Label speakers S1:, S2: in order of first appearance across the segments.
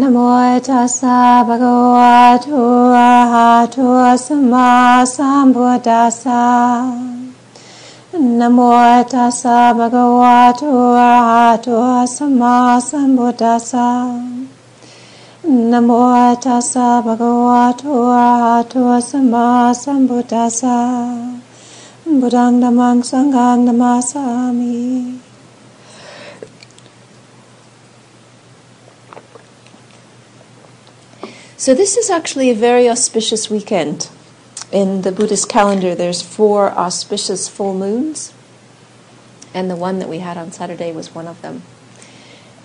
S1: นะโมตัสสะภะคะวะโตอะระหะโตสัมมาสัมพุทธัสสะนะโมตัสสะภะคะวะโตอะระหะโตสัมมาสัมพุทธัสสะนะโมตัสสะภะคะวะโตอะระหะโตสัมมาสัมพุทธัสสะบุรังธัมมังสังฆังนามาสามิ So this is actually a very auspicious weekend. In the Buddhist calendar, there's four auspicious full moons, and the one that we had on Saturday was one of them.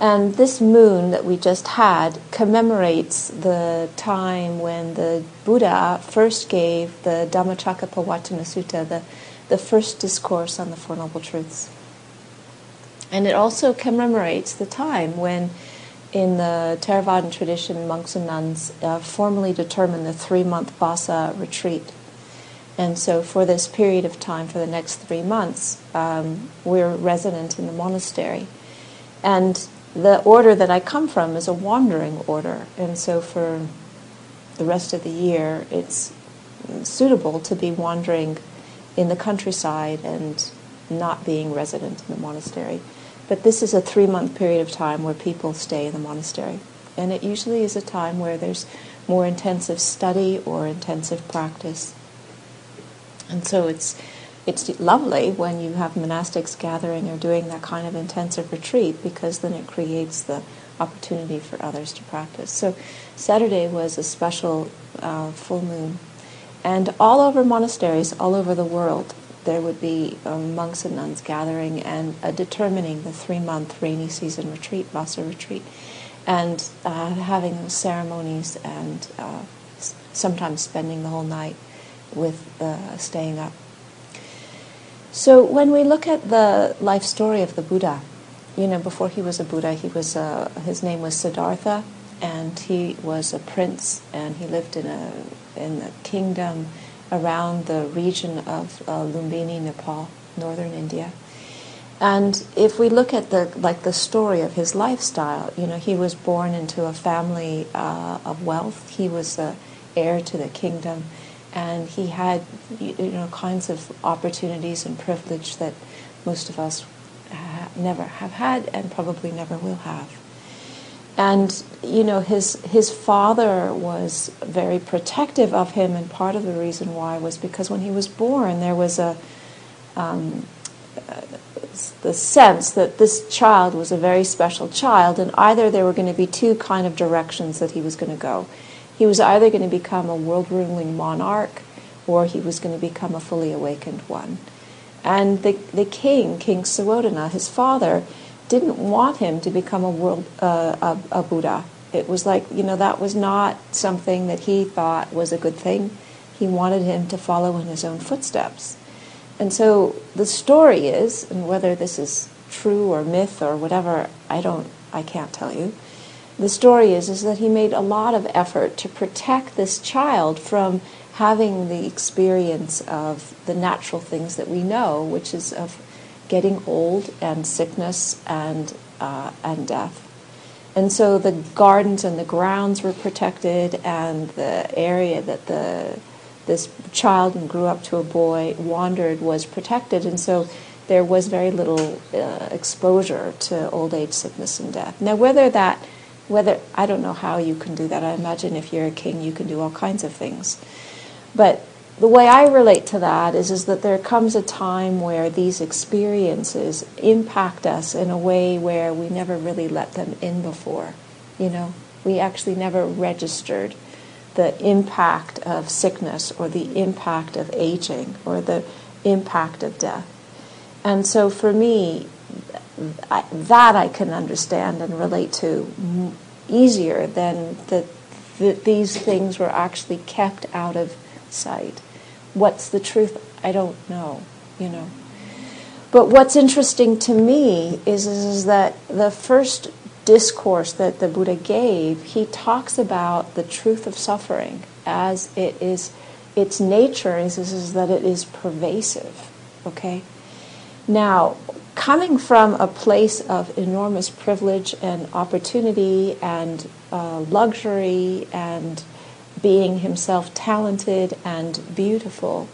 S1: And this moon that we just had commemorates the time when the Buddha first gave the Dhammacakkappavattana Sutta, the, the first discourse on the Four Noble Truths. And it also commemorates the time when in the Theravadan tradition, monks and nuns uh, formally determine the three month Vassa retreat. And so, for this period of time, for the next three months, um, we're resident in the monastery. And the order that I come from is a wandering order. And so, for the rest of the year, it's suitable to be wandering in the countryside and not being resident in the monastery. But this is a three month period of time where people stay in the monastery. And it usually is a time where there's more intensive study or intensive practice. And so it's, it's lovely when you have monastics gathering or doing that kind of intensive retreat because then it creates the opportunity for others to practice. So Saturday was a special uh, full moon. And all over monasteries, all over the world, there would be um, monks and nuns gathering and uh, determining the three month rainy season retreat, Vassa retreat, and uh, having ceremonies and uh, s- sometimes spending the whole night with uh, staying up. So when we look at the life story of the Buddha, you know, before he was a Buddha, he was uh, his name was Siddhartha, and he was a prince, and he lived in a in a kingdom around the region of uh, Lumbini, Nepal, northern India. And if we look at the like the story of his lifestyle, you know, he was born into a family uh, of wealth. He was the heir to the kingdom, and he had you know kinds of opportunities and privilege that most of us ha- never have had and probably never will have. And you know, his his father was very protective of him, and part of the reason why was because when he was born, there was a um, the sense that this child was a very special child, and either there were going to be two kind of directions that he was going to go. He was either going to become a world ruling monarch, or he was going to become a fully awakened one. And the the king, King Suddhodana, his father, didn't want him to become a world uh, a, a Buddha. It was like you know that was not something that he thought was a good thing. He wanted him to follow in his own footsteps. And so the story is, and whether this is true or myth or whatever, I don't, I can't tell you. The story is is that he made a lot of effort to protect this child from having the experience of the natural things that we know, which is of getting old and sickness and uh, and death. And so the gardens and the grounds were protected, and the area that the this child and grew up to a boy wandered was protected, and so there was very little uh, exposure to old age, sickness, and death. Now, whether that, whether I don't know how you can do that. I imagine if you're a king, you can do all kinds of things, but the way I relate to that is, is that there comes a time where these experiences impact us in a way where we never really let them in before. You know, we actually never registered the impact of sickness or the impact of aging or the impact of death. And so for me, I, that I can understand and relate to easier than that that these things were actually kept out of sight. What's the truth? I don't know, you know. But what's interesting to me is, is, is that the first discourse that the Buddha gave, he talks about the truth of suffering as it is, its nature is, is, is that it is pervasive, okay? Now, coming from a place of enormous privilege and opportunity and uh, luxury and being himself talented and beautiful,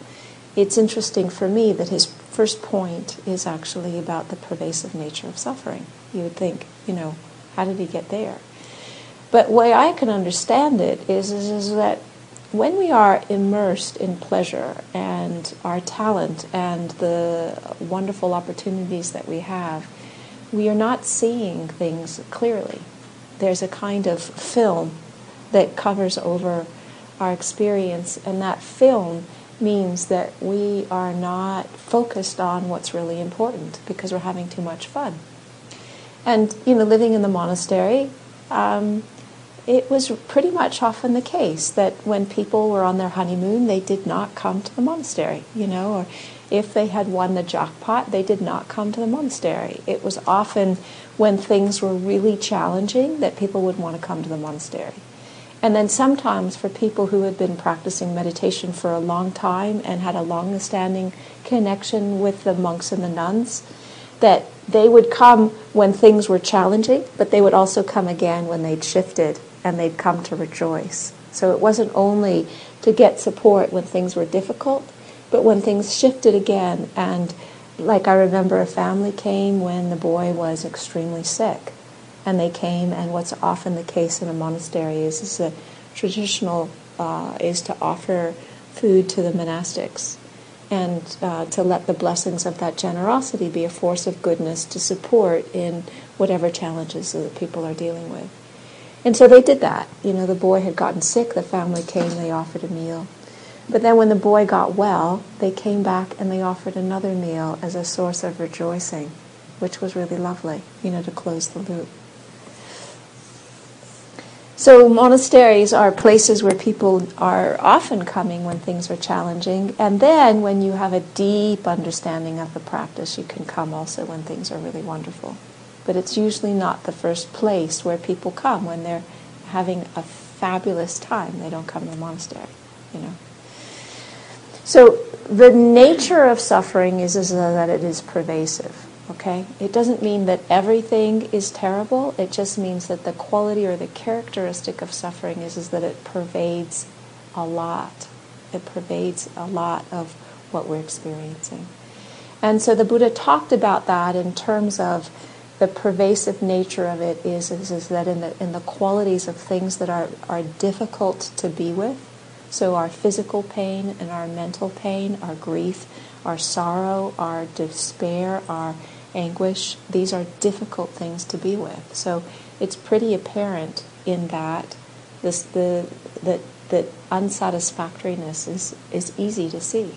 S1: it's interesting for me that his first point is actually about the pervasive nature of suffering. You would think, you know, how did he get there? But way I can understand it is, is, is that when we are immersed in pleasure and our talent and the wonderful opportunities that we have, we are not seeing things clearly. There's a kind of film that covers over our experience, and that film means that we are not focused on what's really important because we're having too much fun. And, you know, living in the monastery, um, it was pretty much often the case that when people were on their honeymoon, they did not come to the monastery, you know, or if they had won the jackpot, they did not come to the monastery. It was often when things were really challenging that people would want to come to the monastery. And then sometimes for people who had been practicing meditation for a long time and had a long standing connection with the monks and the nuns, that they would come when things were challenging, but they would also come again when they'd shifted and they'd come to rejoice. So it wasn't only to get support when things were difficult, but when things shifted again. And like I remember a family came when the boy was extremely sick. And they came, and what's often the case in a monastery is, is a traditional uh, is to offer food to the monastics and uh, to let the blessings of that generosity be a force of goodness to support in whatever challenges that people are dealing with. And so they did that. You know, the boy had gotten sick, the family came, they offered a meal. But then when the boy got well, they came back and they offered another meal as a source of rejoicing, which was really lovely, you know, to close the loop. So monasteries are places where people are often coming when things are challenging, and then when you have a deep understanding of the practice, you can come also when things are really wonderful but it's usually not the first place where people come when they're having a fabulous time. They don't come to the monastery, you know. So the nature of suffering is, is that it is pervasive. Okay? It doesn't mean that everything is terrible. It just means that the quality or the characteristic of suffering is, is that it pervades a lot. It pervades a lot of what we're experiencing. And so the Buddha talked about that in terms of the pervasive nature of it is, is, is that in the, in the qualities of things that are, are difficult to be with, so our physical pain and our mental pain, our grief, our sorrow, our despair, our anguish, these are difficult things to be with. So it's pretty apparent in that this, the, that, that unsatisfactoriness is, is easy to see.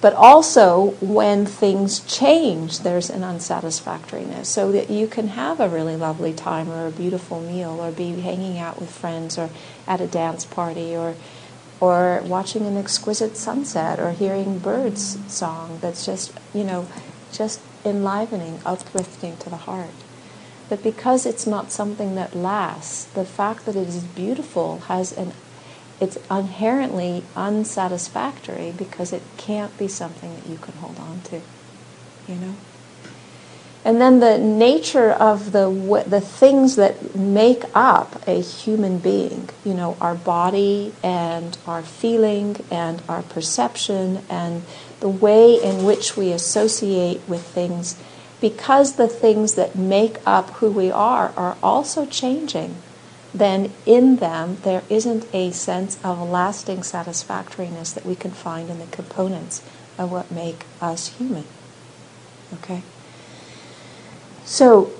S1: But also, when things change, there's an unsatisfactoriness. So that you can have a really lovely time or a beautiful meal or be hanging out with friends or at a dance party or or watching an exquisite sunset or hearing birds song that's just, you know, just enlivening, uplifting to the heart. But because it's not something that lasts, the fact that it is beautiful has an it's inherently unsatisfactory because it can't be something that you can hold on to, you know. And then the nature of the the things that make up a human being, you know, our body and our feeling and our perception and the way in which we associate with things, because the things that make up who we are are also changing then in them there isn't a sense of lasting satisfactoriness that we can find in the components of what make us human. Okay? So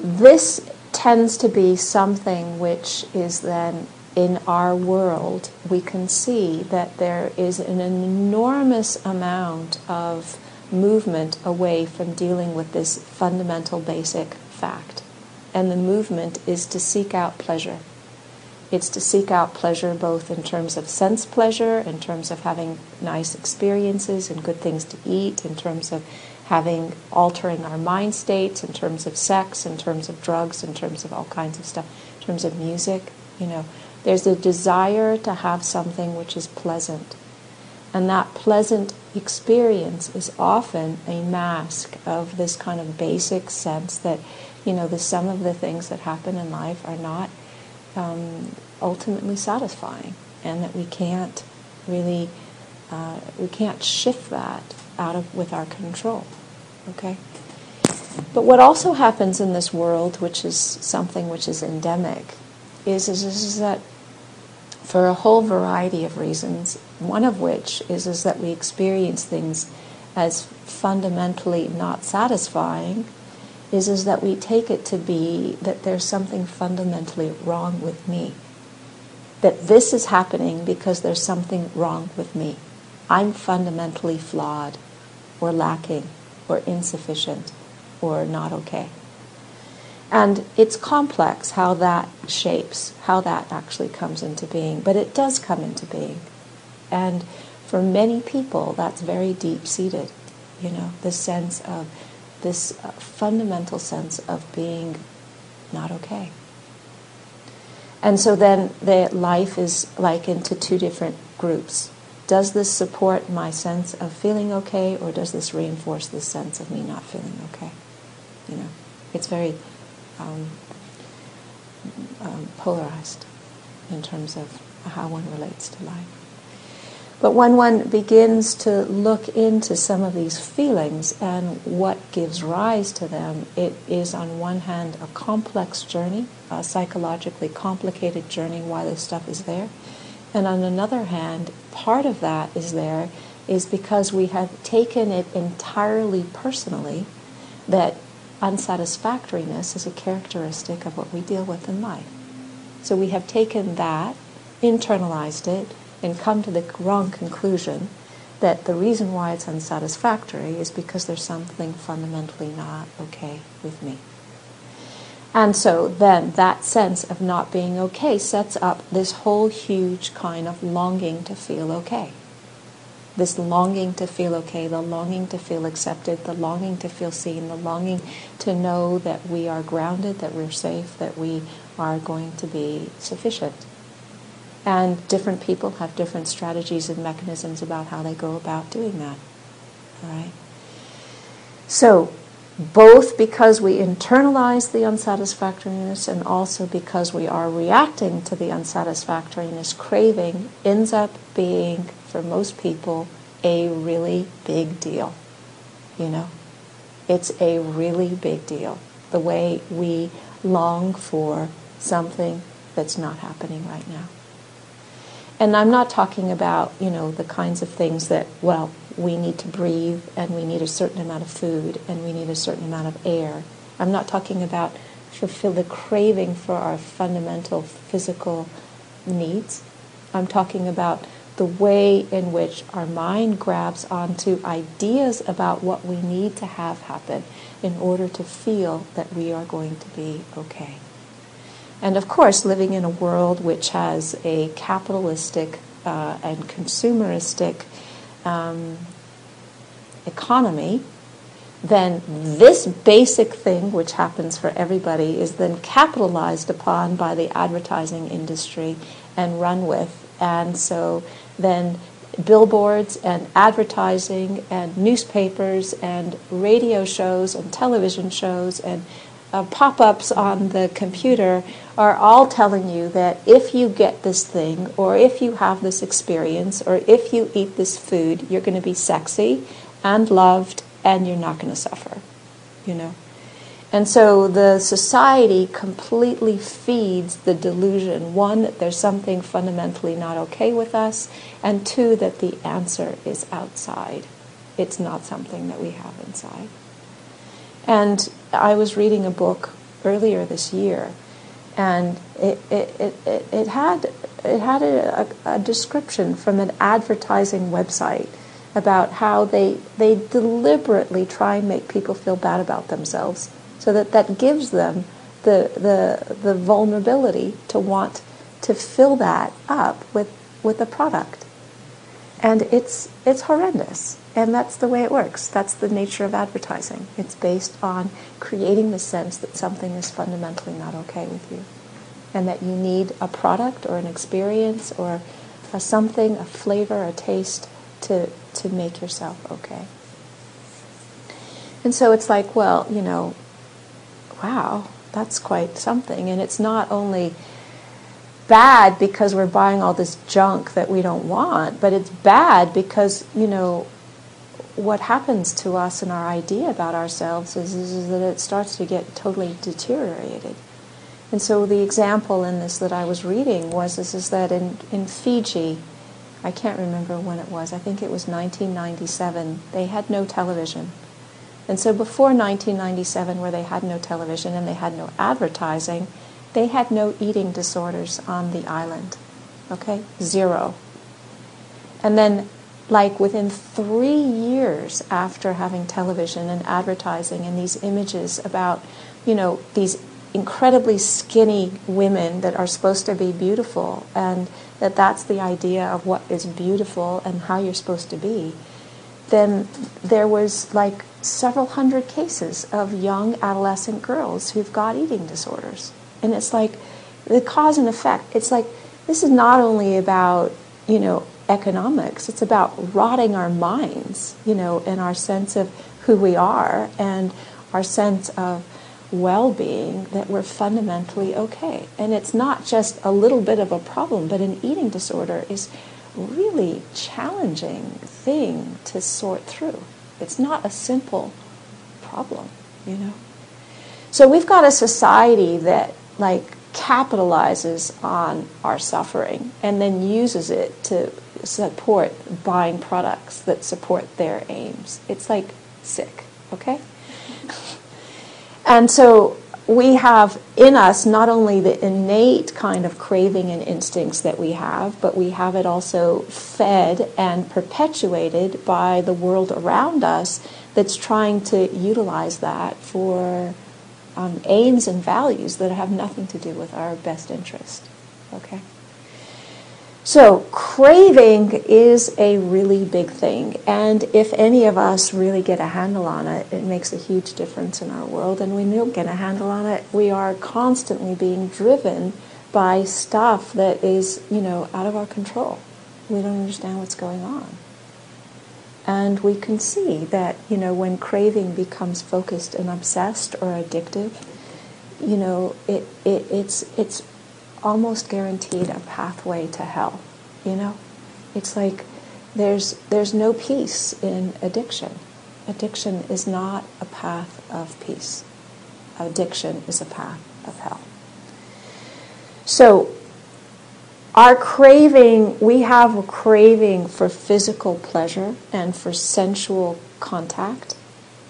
S1: this tends to be something which is then in our world, we can see that there is an enormous amount of movement away from dealing with this fundamental basic fact and the movement is to seek out pleasure. It's to seek out pleasure both in terms of sense pleasure, in terms of having nice experiences and good things to eat, in terms of having altering our mind states, in terms of sex, in terms of drugs, in terms of all kinds of stuff, in terms of music. You know, there's a desire to have something which is pleasant. And that pleasant experience is often a mask of this kind of basic sense that, you know, the sum of the things that happen in life are not um, ultimately satisfying, and that we can't really uh, we can't shift that out of with our control. Okay. But what also happens in this world, which is something which is endemic, is, is, is that for a whole variety of reasons, one of which is, is that we experience things as fundamentally not satisfying, is, is that we take it to be that there's something fundamentally wrong with me. That this is happening because there's something wrong with me. I'm fundamentally flawed or lacking or insufficient or not okay. And it's complex how that shapes, how that actually comes into being, but it does come into being. And for many people, that's very deep seated, you know, the sense of this uh, fundamental sense of being not okay. And so then the life is likened to two different groups. Does this support my sense of feeling okay, or does this reinforce the sense of me not feeling okay? You know, it's very um, um, polarized in terms of how one relates to life. But when one begins to look into some of these feelings and what gives rise to them, it is on one hand a complex journey, a psychologically complicated journey why this stuff is there. And on another hand, part of that is there is because we have taken it entirely personally that unsatisfactoriness is a characteristic of what we deal with in life. So we have taken that, internalized it, and come to the wrong conclusion that the reason why it's unsatisfactory is because there's something fundamentally not okay with me. And so then that sense of not being okay sets up this whole huge kind of longing to feel okay this longing to feel okay, the longing to feel accepted, the longing to feel seen, the longing to know that we are grounded, that we're safe, that we are going to be sufficient. And different people have different strategies and mechanisms about how they go about doing that. All right? So, both because we internalize the unsatisfactoriness and also because we are reacting to the unsatisfactoriness, craving ends up being for most people a really big deal. You know, it's a really big deal. The way we long for something that's not happening right now. And I'm not talking about, you know, the kinds of things that, well, we need to breathe and we need a certain amount of food and we need a certain amount of air. I'm not talking about fulfill the craving for our fundamental physical needs. I'm talking about the way in which our mind grabs onto ideas about what we need to have happen in order to feel that we are going to be okay. And of course, living in a world which has a capitalistic uh, and consumeristic um, economy, then this basic thing, which happens for everybody, is then capitalized upon by the advertising industry and run with. And so then billboards and advertising and newspapers and radio shows and television shows and uh, pop ups on the computer are all telling you that if you get this thing, or if you have this experience, or if you eat this food, you're going to be sexy and loved and you're not going to suffer. You know? And so the society completely feeds the delusion one, that there's something fundamentally not okay with us, and two, that the answer is outside. It's not something that we have inside. And I was reading a book earlier this year, and it, it, it, it, had, it had a, a, a description from an advertising website about how they, they deliberately try and make people feel bad about themselves so that that gives them the, the, the vulnerability to want to fill that up with, with a product. And it's, it's horrendous. And that's the way it works. That's the nature of advertising. It's based on creating the sense that something is fundamentally not okay with you. And that you need a product or an experience or a something, a flavor, a taste to, to make yourself okay. And so it's like, well, you know, wow, that's quite something. And it's not only bad because we're buying all this junk that we don't want, but it's bad because, you know, what happens to us and our idea about ourselves is, is, that it starts to get totally deteriorated. And so the example in this that I was reading was this is that in, in Fiji, I can't remember when it was, I think it was 1997, they had no television. And so before 1997, where they had no television and they had no advertising, they had no eating disorders on the island. Okay? Zero. And then, like within three years after having television and advertising and these images about, you know, these incredibly skinny women that are supposed to be beautiful and that that's the idea of what is beautiful and how you're supposed to be, then there was like several hundred cases of young adolescent girls who've got eating disorders. And it's like the cause and effect. It's like this is not only about, you know, economics, it's about rotting our minds, you know, and our sense of who we are and our sense of well being that we're fundamentally okay. And it's not just a little bit of a problem, but an eating disorder is really challenging thing to sort through. It's not a simple problem, you know. So we've got a society that like capitalizes on our suffering and then uses it to support buying products that support their aims. It's like sick, okay? and so we have in us not only the innate kind of craving and instincts that we have, but we have it also fed and perpetuated by the world around us that's trying to utilize that for um, aims and values that have nothing to do with our best interest. Okay? So, craving is a really big thing, and if any of us really get a handle on it, it makes a huge difference in our world. And when we don't get a handle on it, we are constantly being driven by stuff that is, you know, out of our control. We don't understand what's going on. And we can see that, you know, when craving becomes focused and obsessed or addictive, you know, it, it, it's, it's almost guaranteed a pathway to hell, you know? It's like there's, there's no peace in addiction. Addiction is not a path of peace. Addiction is a path of hell. So our craving, we have a craving for physical pleasure and for sensual contact.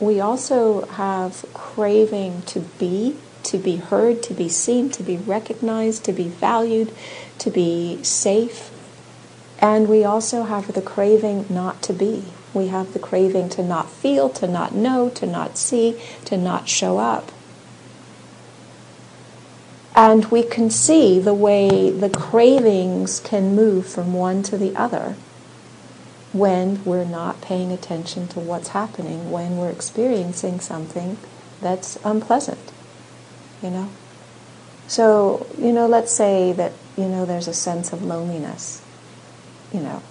S1: We also have craving to be, to be heard, to be seen, to be recognized, to be valued, to be safe. And we also have the craving not to be. We have the craving to not feel, to not know, to not see, to not show up. And we can see the way the cravings can move from one to the other when we're not paying attention to what's happening, when we're experiencing something that's unpleasant, you know? So, you know, let's say that, you know, there's a sense of loneliness, you know,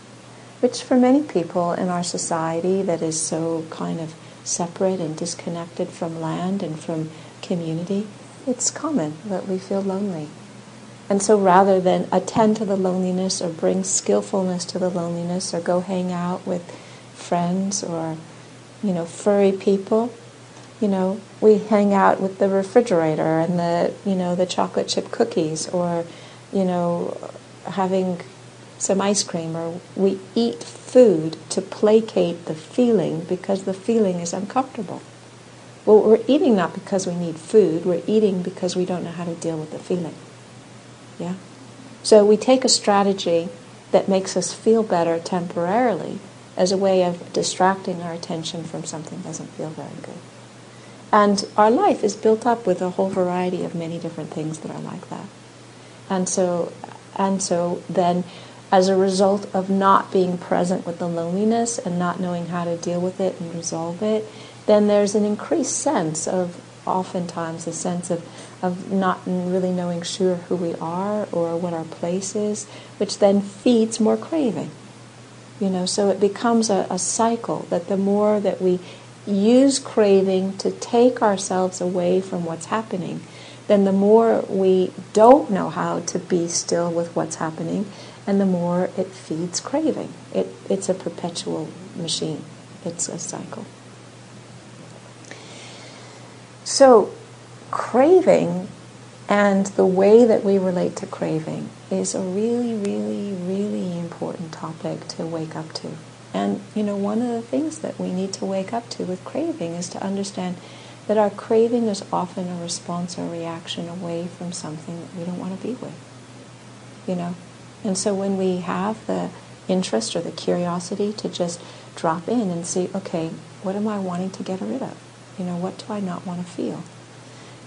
S1: which for many people in our society that is so kind of separate and disconnected from land and from community, it's common that we feel lonely. And so rather than attend to the loneliness or bring skillfulness to the loneliness or go hang out with friends or, you know, furry people, you know, we hang out with the refrigerator and the, you know, the chocolate chip cookies or, you know, having some ice cream or we eat food to placate the feeling because the feeling is uncomfortable. Well, we're eating not because we need food, we're eating because we don't know how to deal with the feeling. Yeah? So we take a strategy that makes us feel better temporarily as a way of distracting our attention from something that doesn't feel very good. And our life is built up with a whole variety of many different things that are like that. And so and so then as a result of not being present with the loneliness and not knowing how to deal with it and resolve it, then there's an increased sense of, oftentimes, a sense of, of not really knowing sure who we are or what our place is, which then feeds more craving. You know, so it becomes a, a cycle that the more that we use craving to take ourselves away from what's happening, then the more we don't know how to be still with what's happening, and the more it feeds craving. It, it's a perpetual machine, it's a cycle. So, craving and the way that we relate to craving is a really, really, really important topic to wake up to. And, you know, one of the things that we need to wake up to with craving is to understand that our craving is often a response or reaction away from something that we don't want to be with. You know? And so when we have the interest or the curiosity to just drop in and see, okay, what am I wanting to get rid of? You know, what do I not want to feel?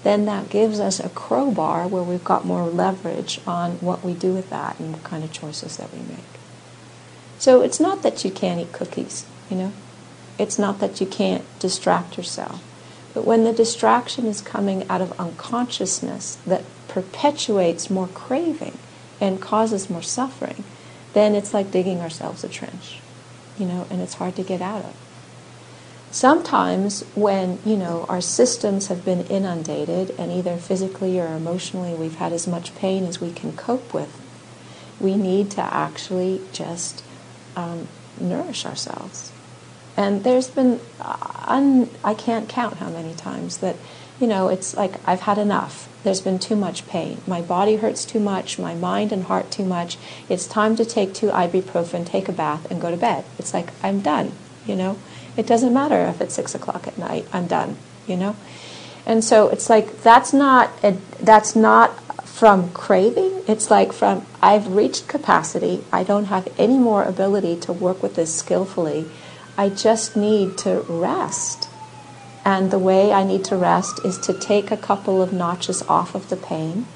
S1: Then that gives us a crowbar where we've got more leverage on what we do with that and what kind of choices that we make. So it's not that you can't eat cookies, you know? It's not that you can't distract yourself. But when the distraction is coming out of unconsciousness that perpetuates more craving and causes more suffering, then it's like digging ourselves a trench, you know, and it's hard to get out of. Sometimes when, you know, our systems have been inundated and either physically or emotionally we've had as much pain as we can cope with, we need to actually just um, nourish ourselves. And there's been, uh, un, I can't count how many times that, you know, it's like I've had enough. There's been too much pain. My body hurts too much, my mind and heart too much. It's time to take two ibuprofen, take a bath, and go to bed. It's like, I'm done, you know? It doesn't matter if it's six o'clock at night. I'm done. You know, and so it's like that's not a, that's not from craving. It's like from I've reached capacity. I don't have any more ability to work with this skillfully. I just need to rest. And the way I need to rest is to take a couple of notches off of the pain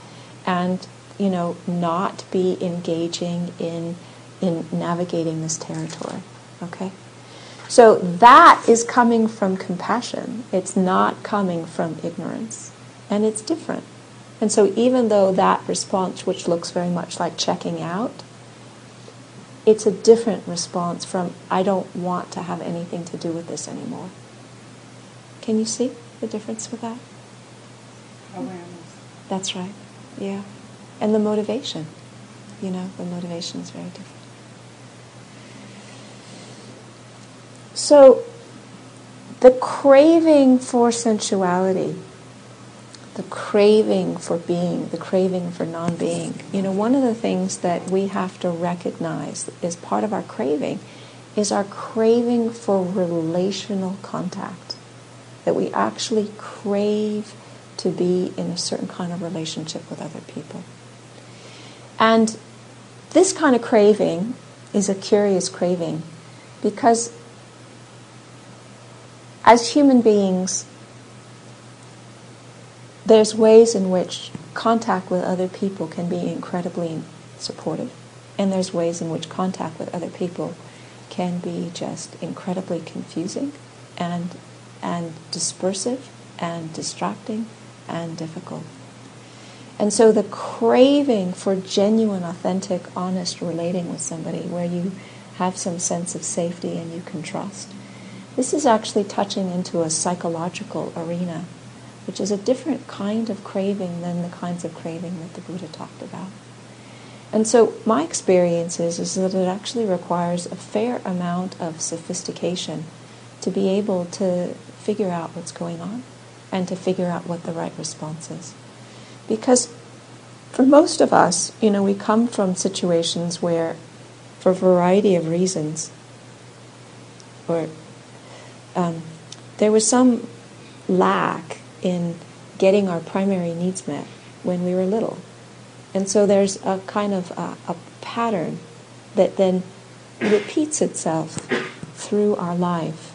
S1: and, you know, not be engaging in, in navigating this territory. Okay? So that is coming from compassion. It's not coming from ignorance. And it's different. And so even though that response, which looks very much like checking out, it's a different response from, I don't want to have anything to do with this anymore. Can you see the difference with that?
S2: Awareness.
S1: That's right. Yeah. And the motivation. You know, the motivation is very different. So, the craving for sensuality, the craving for being, the craving for non being, you know, one of the things that we have to recognize as part of our craving is our craving for relational contact. That we actually crave to be in a certain kind of relationship with other people. And this kind of craving is a curious craving because as human beings, there's ways in which contact with other people can be incredibly supportive, and there's ways in which contact with other people can be just incredibly confusing and and dispersive and distracting and difficult. And so the craving for genuine, authentic, honest relating with somebody where you have some sense of safety and you can trust this is actually touching into a psychological arena, which is a different kind of craving than the kinds of craving that the Buddha talked about. And so my experience is, is that it actually requires a fair amount of sophistication to be able to figure out what's going on and to figure out what the right response is. Because for most of us, you know, we come from situations where, for a variety of reasons, or um, there was some lack in getting our primary needs met when we were little. And so there's a kind of a, a pattern that then repeats itself through our life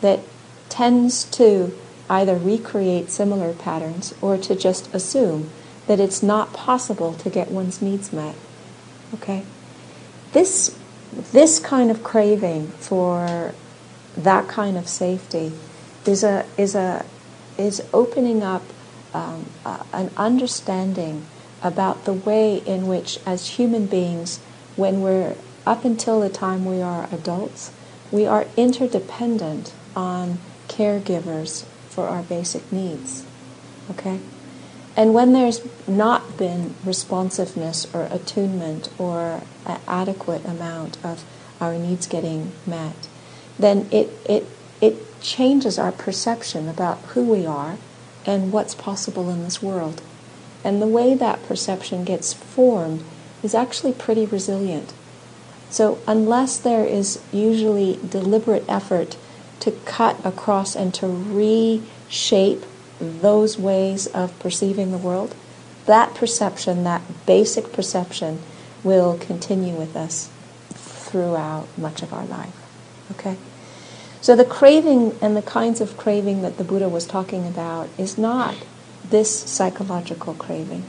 S1: that tends to either recreate similar patterns or to just assume that it's not possible to get one's needs met. Okay? This, this kind of craving for that kind of safety is a is a is opening up um, uh, an understanding about the way in which, as human beings, when we're up until the time we are adults, we are interdependent on caregivers for our basic needs. Okay? And when there's not been responsiveness or attunement or an adequate amount of our needs getting met, then it, it, it changes our perception about who we are and what's possible in this world. And the way that perception gets formed is actually pretty resilient. So, unless there is usually deliberate effort to cut across and to reshape those ways of perceiving the world, that perception, that basic perception, will continue with us throughout much of our life. Okay? So the craving and the kinds of craving that the Buddha was talking about is not this psychological craving.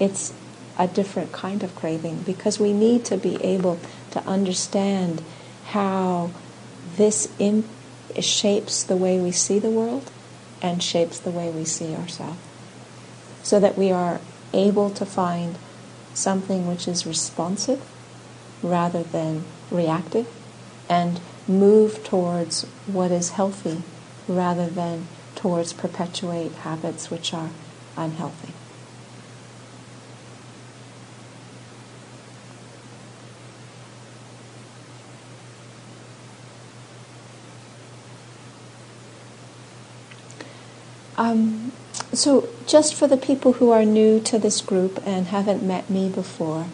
S1: It's a different kind of craving because we need to be able to understand how this shapes the way we see the world and shapes the way we see ourselves. So that we are able to find something which is responsive rather than reactive and move towards what is healthy rather than towards perpetuate habits which are unhealthy. Um, so, just for the people who are new to this group and haven't met me before,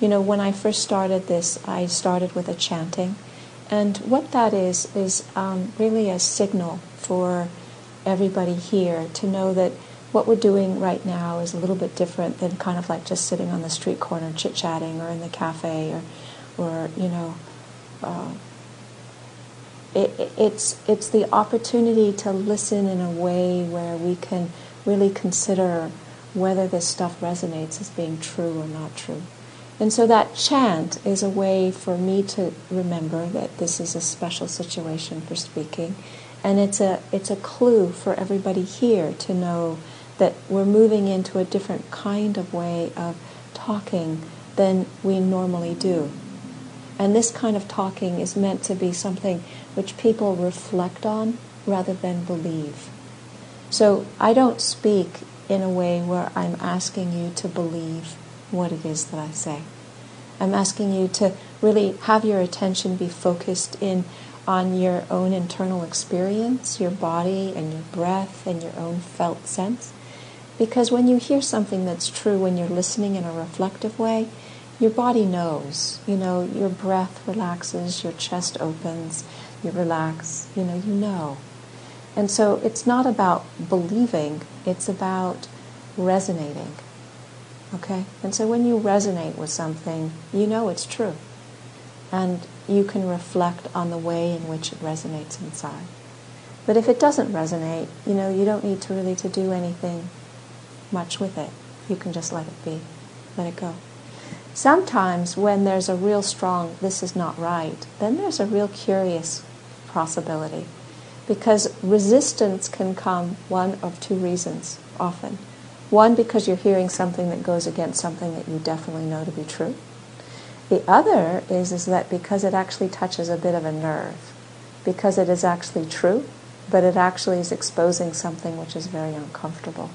S1: you know, when I first started this, I started with a chanting. And what that is, is um, really a signal for everybody here to know that what we're doing right now is a little bit different than kind of like just sitting on the street corner chit chatting or in the cafe or, or you know, uh, it, it's, it's the opportunity to listen in a way where we can really consider whether this stuff resonates as being true or not true. And so that chant is a way for me to remember that this is a special situation for speaking. And it's a, it's a clue for everybody here to know that we're moving into a different kind of way of talking than we normally do. And this kind of talking is meant to be something which people reflect on rather than believe. So I don't speak in a way where I'm asking you to believe what it is that I say. I'm asking you to really have your attention be focused in on your own internal experience, your body and your breath and your own felt sense. Because when you hear something that's true when you're listening in a reflective way, your body knows. You know, your breath relaxes, your chest opens, you relax, you know, you know. And so it's not about believing, it's about resonating. Okay? And so when you resonate with something, you know it's true. And you can reflect on the way in which it resonates inside. But if it doesn't resonate, you know, you don't need to really to do anything much with it. You can just let it be. Let it go. Sometimes when there's a real strong this is not right, then there's a real curious possibility. Because resistance can come one of two reasons often. One, because you're hearing something that goes against something that you definitely know to be true. The other is, is that because it actually touches a bit of a nerve, because it is actually true, but it actually is exposing something which is very uncomfortable.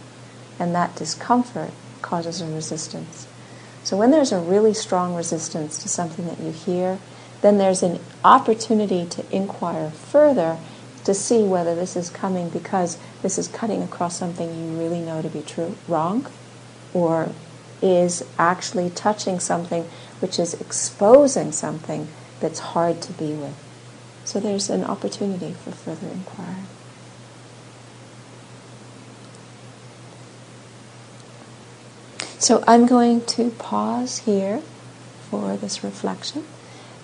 S1: And that discomfort causes a resistance. So when there's a really strong resistance to something that you hear, then there's an opportunity to inquire further to see whether this is coming because this is cutting across something you really know to be true, wrong, or is actually touching something which is exposing something that's hard to be with. So there's an opportunity for further inquiry. So I'm going to pause here for this reflection,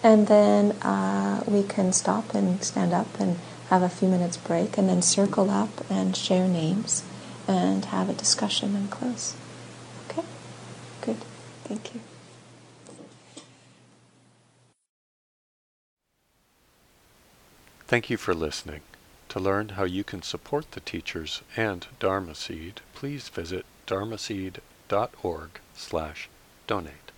S1: and then uh, we can stop and stand up and have a few minutes break, and then circle up and share names and have a discussion and close. Okay? Good. Thank you.
S3: Thank you for listening. To learn how you can support the teachers and Dharma Seed, please visit dharmaseed.org slash donate.